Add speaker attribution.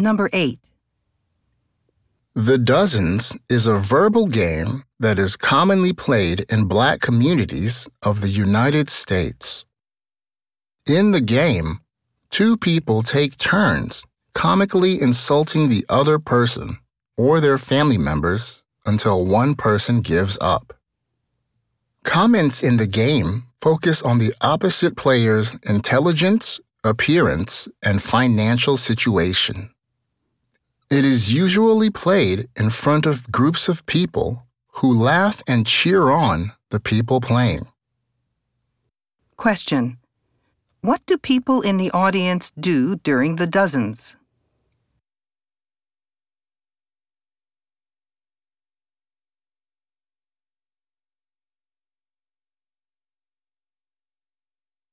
Speaker 1: Number 8.
Speaker 2: The Dozens is a verbal game that is commonly played in black communities of the United States. In the game, two people take turns comically insulting the other person or their family members until one person gives up. Comments in the game focus on the opposite player's intelligence, appearance, and financial situation. It is usually played in front of groups of people who laugh and cheer on the people playing.
Speaker 1: Question. What do people in the audience do during the dozens?